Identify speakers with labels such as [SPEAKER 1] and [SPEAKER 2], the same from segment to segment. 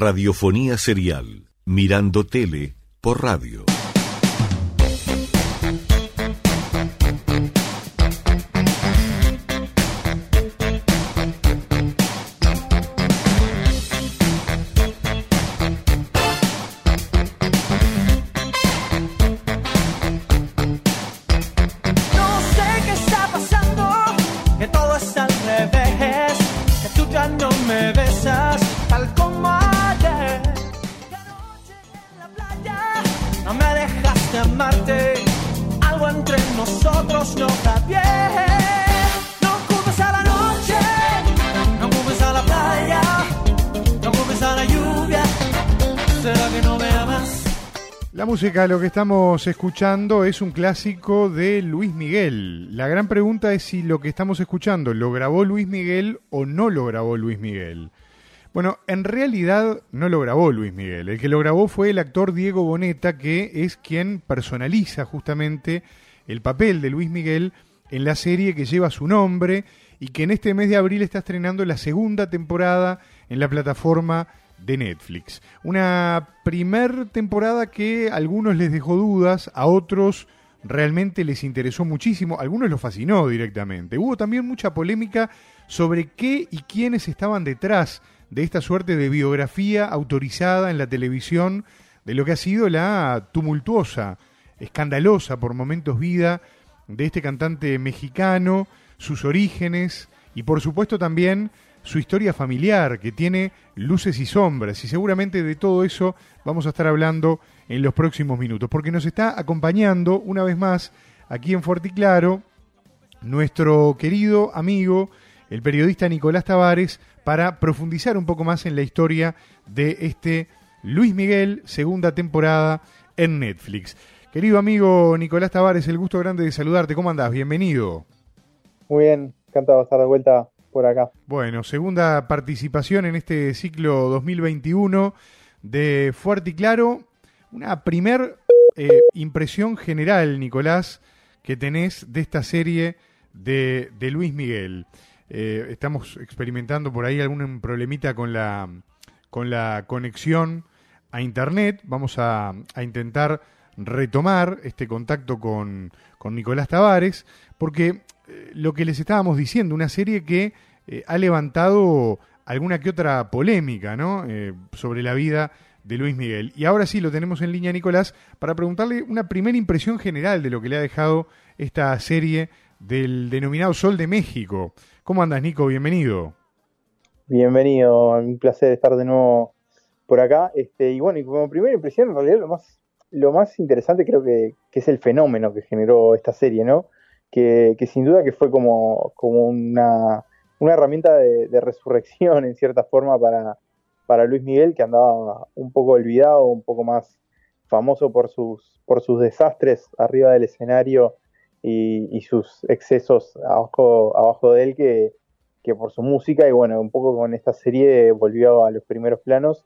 [SPEAKER 1] Radiofonía Serial, Mirando Tele por radio.
[SPEAKER 2] No sé qué la. La
[SPEAKER 3] música, lo que estamos escuchando es un clásico de Luis Miguel. La gran pregunta es si lo que estamos escuchando lo grabó Luis Miguel o no lo grabó Luis Miguel. Bueno, en realidad no lo grabó Luis Miguel. El que lo grabó fue el actor Diego Boneta, que es quien personaliza justamente el papel de Luis Miguel en la serie que lleva su nombre y que en este mes de abril está estrenando la segunda temporada en la plataforma de Netflix. Una primer temporada que a algunos les dejó dudas, a otros realmente les interesó muchísimo, a algunos los fascinó directamente. Hubo también mucha polémica sobre qué y quiénes estaban detrás de esta suerte de biografía autorizada en la televisión de lo que ha sido la tumultuosa, escandalosa por momentos vida de este cantante mexicano, sus orígenes y por supuesto también su historia familiar, que tiene luces y sombras, y seguramente de todo eso vamos a estar hablando en los próximos minutos, porque nos está acompañando una vez más aquí en Fuerte Claro nuestro querido amigo, el periodista Nicolás Tavares, para profundizar un poco más en la historia de este Luis Miguel, segunda temporada en Netflix. Querido amigo Nicolás Tavares, el gusto grande de saludarte. ¿Cómo andás? Bienvenido.
[SPEAKER 4] Muy bien, encantado de estar de vuelta por acá.
[SPEAKER 3] Bueno, segunda participación en este ciclo 2021 de Fuerte y Claro. Una primer eh, impresión general, Nicolás, que tenés de esta serie de, de Luis Miguel. Eh, estamos experimentando por ahí algún problemita con la, con la conexión a Internet. Vamos a, a intentar retomar este contacto con, con Nicolás Tavares, porque eh, lo que les estábamos diciendo, una serie que eh, ha levantado alguna que otra polémica, ¿no? Sobre la vida de Luis Miguel. Y ahora sí lo tenemos en línea, Nicolás, para preguntarle una primera impresión general de lo que le ha dejado esta serie del denominado Sol de México. ¿Cómo andas, Nico? Bienvenido.
[SPEAKER 4] Bienvenido, un placer estar de nuevo por acá. Este, y bueno, y como primera impresión, en realidad lo más, lo más interesante creo que, es el fenómeno que generó esta serie, ¿no? Que, sin duda que fue como, una, herramienta de, de resurrección en cierta forma para, para Luis Miguel, que andaba un poco olvidado, un poco más famoso por sus, por sus desastres arriba del escenario y, sus excesos abajo, abajo de él que, que por su música y bueno, un poco con esta serie volvió a los primeros planos,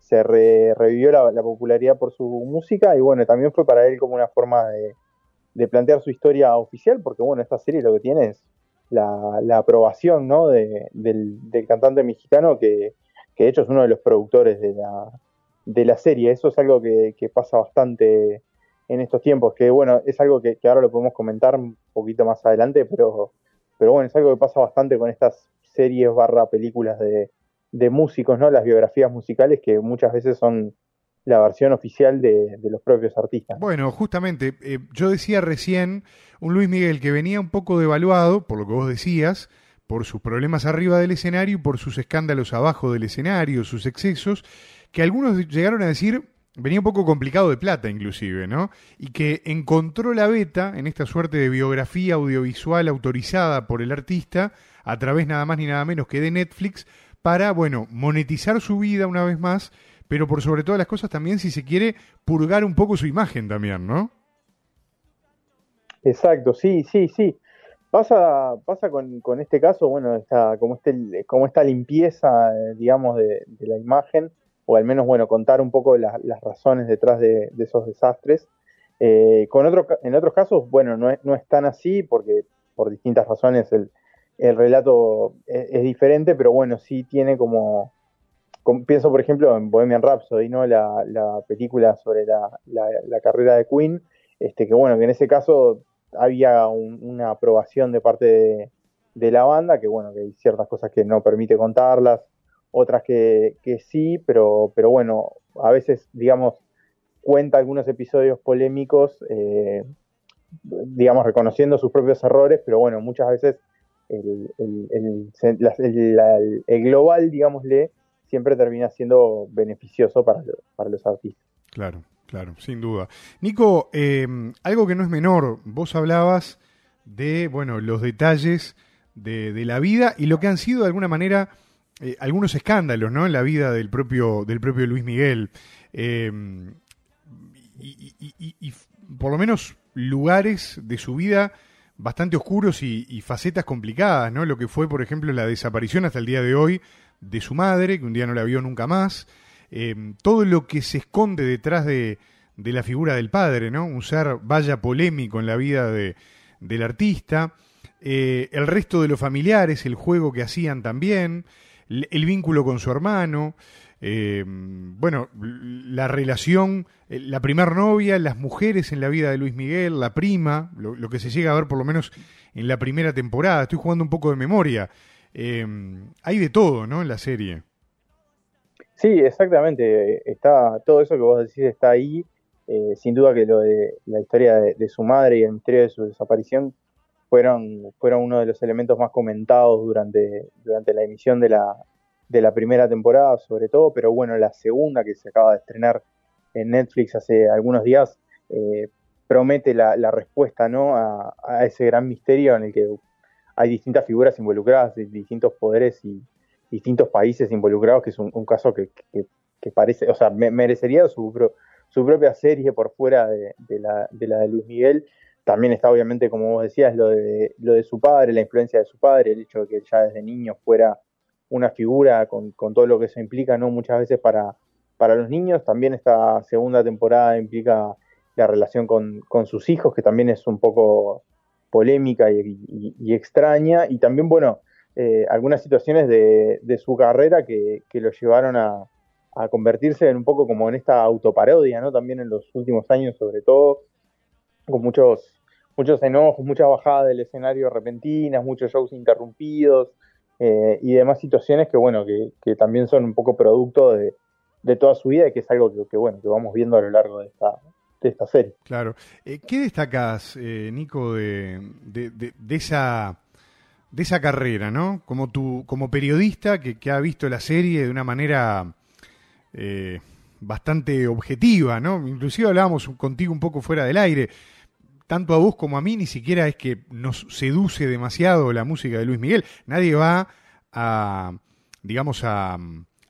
[SPEAKER 4] se re- revivió la, la popularidad por su música y bueno, también fue para él como una forma de, de plantear su historia oficial, porque bueno, esta serie lo que tiene es la, la aprobación ¿no? de- del, del cantante mexicano que, que de hecho es uno de los productores de la, de la serie. Eso es algo que, que pasa bastante en estos tiempos, que bueno, es algo que, ahora lo podemos comentar un poquito más adelante, pero, pero bueno, es algo que pasa bastante con estas series barra películas de, de músicos, ¿no? Las biografías musicales que muchas veces son la versión oficial de, de los propios artistas.
[SPEAKER 3] Bueno, justamente, eh, yo decía recién un Luis Miguel que venía un poco devaluado, por lo que vos decías, por sus problemas arriba del escenario y por sus escándalos abajo del escenario, sus excesos, que algunos llegaron a decir venía un poco complicado de plata inclusive, ¿no? Y que encontró la beta en esta suerte de biografía audiovisual autorizada por el artista a través nada más ni nada menos que de Netflix para, bueno, monetizar su vida una vez más, pero por sobre todas las cosas también, si se quiere, purgar un poco su imagen también, ¿no?
[SPEAKER 4] Exacto, sí, sí, sí. Pasa, pasa con, con este caso, bueno, esta, como, este, como esta limpieza, eh, digamos, de, de la imagen, o al menos, bueno, contar un poco la- las razones detrás de, esos desastres. Eh, con otro, en otros casos, bueno, no es, no es tan así, porque por distintas razones el, el relato es, es diferente, pero bueno, sí tiene como, pienso, por ejemplo, en Bohemian Rhapsody, ¿no? La, la película sobre la, la, carrera de Queen, este, que bueno, que en ese caso había una aprobación de parte de, de, la banda, que bueno, que hay ciertas cosas que no permite contarlas, otras que, que sí, pero, pero bueno, a veces, digamos, cuenta algunos episodios polémicos, eh, digamos, reconociendo sus propios errores, pero bueno, muchas veces el, el, el, global, digámosle, siempre termina siendo beneficioso para, para los artistas.
[SPEAKER 3] Claro, claro, sin duda. Nico, eh, algo que no es menor, vos hablabas de, bueno, los detalles de, de la vida y lo que han sido de alguna manera eh, algunos escándalos, ¿no? En la vida del propio, del propio Luis Miguel. Eh, y, por lo menos lugares de su vida bastante oscuros y, facetas complicadas, ¿no? Lo que fue, por ejemplo, la desaparición hasta el día de hoy de su madre, que un día no la vio nunca más. Eh, todo lo que se esconde detrás de, de, la figura del padre, ¿no? Un ser vaya polémico en la vida de, del artista. Eh, el resto de los familiares, el juego que hacían también, el vínculo con su hermano. Eh, bueno, la relación, eh, la primer novia, las mujeres en la vida de Luis Miguel, la prima, lo, que se llega a ver por lo menos en la primera temporada. Estoy jugando un poco de memoria. Eh, hay de todo, ¿no? En la serie.
[SPEAKER 4] Sí, exactamente. Está todo eso que vos decís está ahí. sin duda que lo de la historia de, su madre y el misterio de su desaparición fueron, fueron uno de los elementos más comentados durante, durante la emisión de la, de la primera temporada sobre todo, pero bueno, la segunda que se acaba de estrenar en Netflix hace algunos días eh, promete la, respuesta ¿no? A, ese gran misterio en el que hay distintas figuras involucradas, distintos poderes y distintos países involucrados, que es un, caso que, parece, o sea, merecería su, su propia serie por fuera de, la, de la de Luis Miguel. También está obviamente, como vos decías, lo de, lo de su padre, la influencia de su padre, el hecho de que ya desde niño fuera una figura con, todo lo que eso implica, ¿no? Muchas veces para, para los niños. También esta segunda temporada implica la relación con, sus hijos, que también es un poco polémica y, extraña. Y también, bueno, eh, algunas situaciones de, su carrera que, lo llevaron a, convertirse en un poco como en esta autoparodia, ¿no? También en los últimos años, sobre todo, con muchos, muchos enojos, muchas bajadas del escenario repentinas, muchos shows interrumpidos, eh, y demás situaciones que, bueno, que, también son un poco producto de, toda su vida y que es algo que, bueno, que vamos viendo a lo largo de esta, de esta serie.
[SPEAKER 3] Claro. Eh, ¿Qué destacas, eh, Nico, de, esa de esa carrera, ¿no? Como tu, como periodista que, ha visto la serie de una manera bastante objetiva, ¿no? Inclusive hablábamos contigo un poco fuera del aire tanto a vos como a mí ni siquiera es que nos seduce demasiado la música de Luis Miguel. Nadie va a, digamos, a,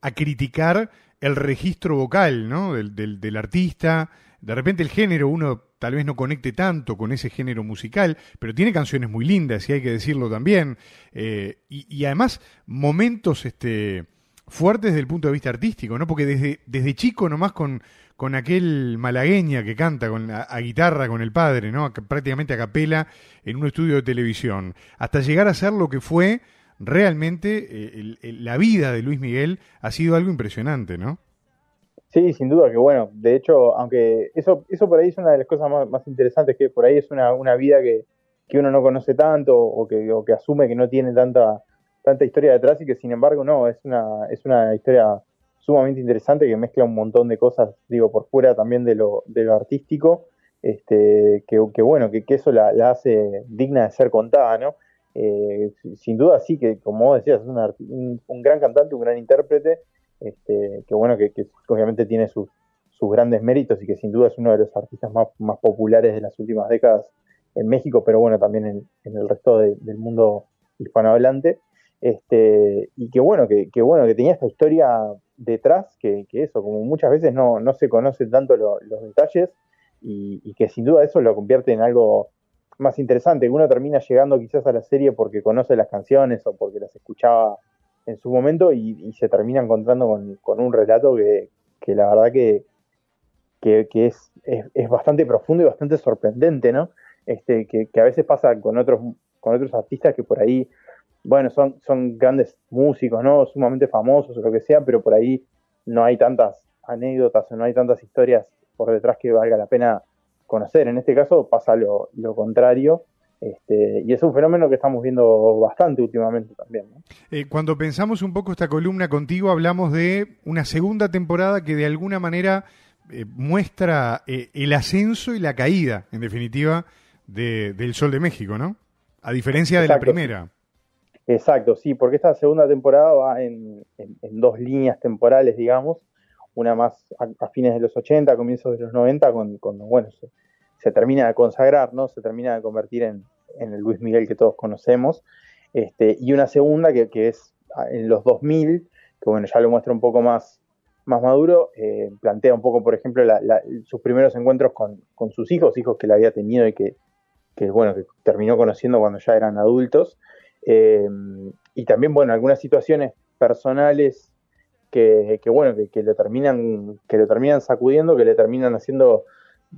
[SPEAKER 3] a criticar el registro vocal ¿no? del, del, artista. De repente el género uno tal vez no conecte tanto con ese género musical, pero tiene canciones muy lindas y hay que decirlo también. Eh, y, y, además momentos este, fuertes desde el punto de vista artístico, ¿no? Porque desde, desde chico nomás con, con aquel malagueña que canta con a, guitarra con el padre, ¿no? prácticamente a capela en un estudio de televisión, hasta llegar a ser lo que fue realmente eh, la vida de Luis Miguel ha sido algo impresionante, ¿no?
[SPEAKER 4] Sí, sin duda que bueno, de hecho, aunque eso, eso por ahí es una de las cosas más, interesantes, que por ahí es una, una vida que, que, uno no conoce tanto o que, o que asume que no tiene tanta, tanta historia detrás y que sin embargo no, es una, es una historia sumamente interesante que mezcla un montón de cosas, digo, por fuera también de lo, de lo artístico, este, que, bueno, que, eso la, hace digna de ser contada, ¿no? Eh, sin duda sí que, como decías, es un, gran cantante, un gran intérprete, este, que bueno, que, obviamente tiene sus, sus grandes méritos y que sin duda es uno de los artistas más, más populares de las últimas décadas en México, pero bueno, también en, en el resto del mundo hispanohablante. Este, y que bueno, que, que, bueno, que tenía esta historia detrás que, eso, como muchas veces no, no se conocen tanto los detalles y, que sin duda eso lo convierte en algo más interesante, que uno termina llegando quizás a la serie porque conoce las canciones o porque las escuchaba en su momento y, se termina encontrando con, un relato que, que la verdad que, que, es, es, bastante profundo y bastante sorprendente, ¿no? Este, que, a veces pasa con otros, con otros artistas que por ahí bueno, son, son grandes músicos, ¿no? Sumamente famosos o lo que sea, pero por ahí no hay tantas anécdotas o no hay tantas historias por detrás que valga la pena conocer. En este caso pasa lo, lo contrario. Este, y es un fenómeno que estamos viendo bastante últimamente también. ¿no?
[SPEAKER 3] Eh, cuando pensamos un poco esta columna contigo, hablamos de una segunda temporada que de alguna manera eh, muestra eh, el ascenso y la caída, en definitiva, de, del Sol de México, ¿no? A diferencia de
[SPEAKER 4] Exacto,
[SPEAKER 3] la primera.
[SPEAKER 4] Exacto, sí, porque esta segunda temporada va en, en- dos líneas temporales, digamos, una más a, a fines de los 80, comienzos de los 90, con, con, bueno, se, se termina de consagrar, ¿no? Se termina de convertir en, en el Luis Miguel que todos conocemos, este, y una segunda que, que es en los 2000, que bueno, ya lo muestra un poco más, más maduro, eh, plantea un poco, por ejemplo, la- la- sus primeros encuentros con, con sus hijos, hijos que le había tenido y que, que, bueno, que terminó conociendo cuando ya eran adultos, eh, y también, bueno, algunas situaciones personales que, que, bueno, que, que lo terminan, que lo terminan sacudiendo, que le terminan haciendo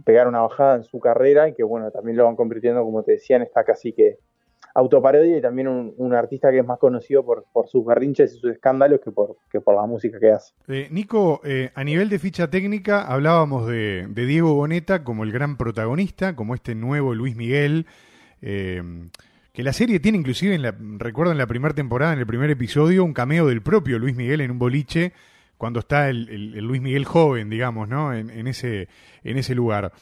[SPEAKER 4] pegar una bajada en su carrera y que bueno, también lo van convirtiendo, como te decía, en esta casi que autoparodia y también un, un artista que es más conocido por, por sus berrinches y sus escándalos que por, que por la música que hace.
[SPEAKER 3] Eh, Nico, eh, a nivel de ficha técnica, hablábamos de, Diego Boneta como el gran protagonista, como este nuevo Luis Miguel, que la serie tiene inclusive, en la, recuerdo en la primera temporada, en el primer episodio, un cameo del propio Luis Miguel en un boliche, cuando está el, Luis Miguel joven, digamos, ¿no? En ese, en ese lugar.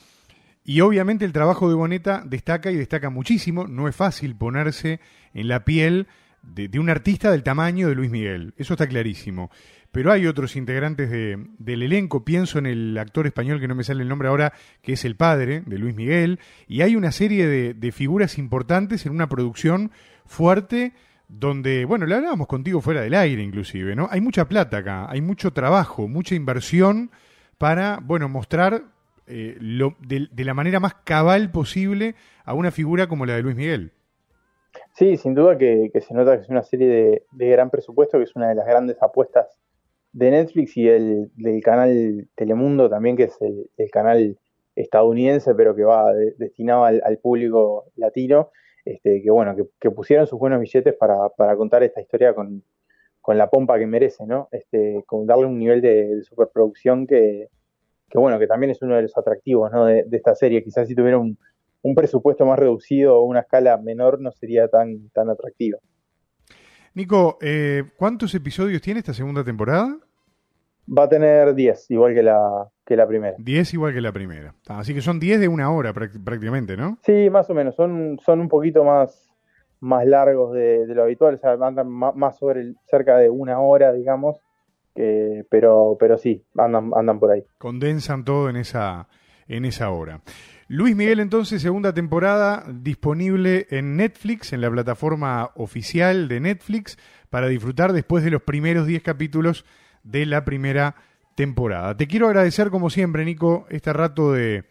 [SPEAKER 3] Y obviamente el trabajo de Boneta destaca y destaca muchísimo. No es fácil ponerse en la piel de, un artista del tamaño de Luis Miguel. Eso está clarísimo. Pero hay otros integrantes de- del elenco. Pienso en el actor español que no me sale el nombre ahora, que es el padre de Luis Miguel. Y hay una serie de, figuras importantes en una producción fuerte donde, bueno, le hablábamos contigo fuera del aire inclusive, ¿no? Hay mucha plata acá, hay mucho trabajo, mucha inversión para, bueno, mostrar eh, lo, de la manera más cabal posible a una figura como la de Luis Miguel.
[SPEAKER 4] Sí, sin duda que, se nota que es una serie de, de gran presupuesto, que es una de las grandes apuestas de Netflix y el, del canal Telemundo también, que es el, canal estadounidense, pero que va de- destinado al, público latino, este, que bueno, que, que pusieron sus buenos billetes para, para contar esta historia con, la pompa que merece, ¿no? Este, con darle un nivel de, de superproducción que, que bueno, que también es uno de los atractivos, ¿no? de, de esta serie. Quizás si tuviera un, un presupuesto más reducido o una escala menor no sería tan, tan atractivo.
[SPEAKER 3] Nico, eh, ¿cuántos episodios tiene esta segunda temporada?
[SPEAKER 4] Va a tener 10, igual que la, que la primera.
[SPEAKER 3] 10 igual que la primera. Ah, Así que son 10 de una hora práct- prácticamente, ¿no?
[SPEAKER 4] Sí, más o menos, son, son un poquito más, más largos de, de lo habitual, o sea, andan más sobre el- cerca de una hora, digamos, pero, pero sí, andan, andan por ahí.
[SPEAKER 3] Condensan todo en esa, en esa hora. Luis Miguel entonces, segunda temporada disponible en Netflix, en la plataforma oficial de Netflix, para disfrutar después de los primeros 10 capítulos de la primera temporada. Te quiero agradecer como siempre, Nico, este rato de,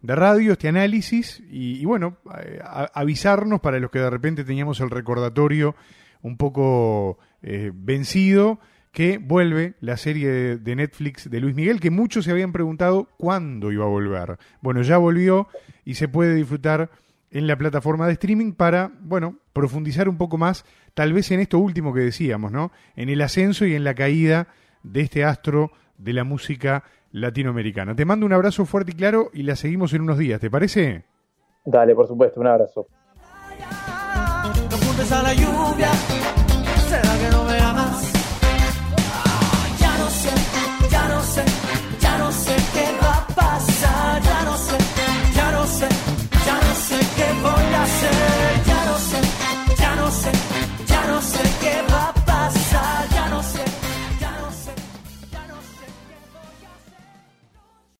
[SPEAKER 3] de radio, este análisis y, bueno, eh, avisarnos para los que de repente teníamos el recordatorio un poco eh, vencido que vuelve la serie de, de Netflix de Luis Miguel, que muchos se habían preguntado cuándo iba a volver. Bueno, ya volvió y se puede disfrutar en la plataforma de streaming para, bueno, profundizar un poco más, tal vez en esto último que decíamos, ¿no? En el ascenso y en la caída de este astro de la música latinoamericana. Te mando un abrazo fuerte y claro y la seguimos en unos días, ¿te parece?
[SPEAKER 4] Dale, por supuesto, un abrazo.
[SPEAKER 2] No a la lluvia,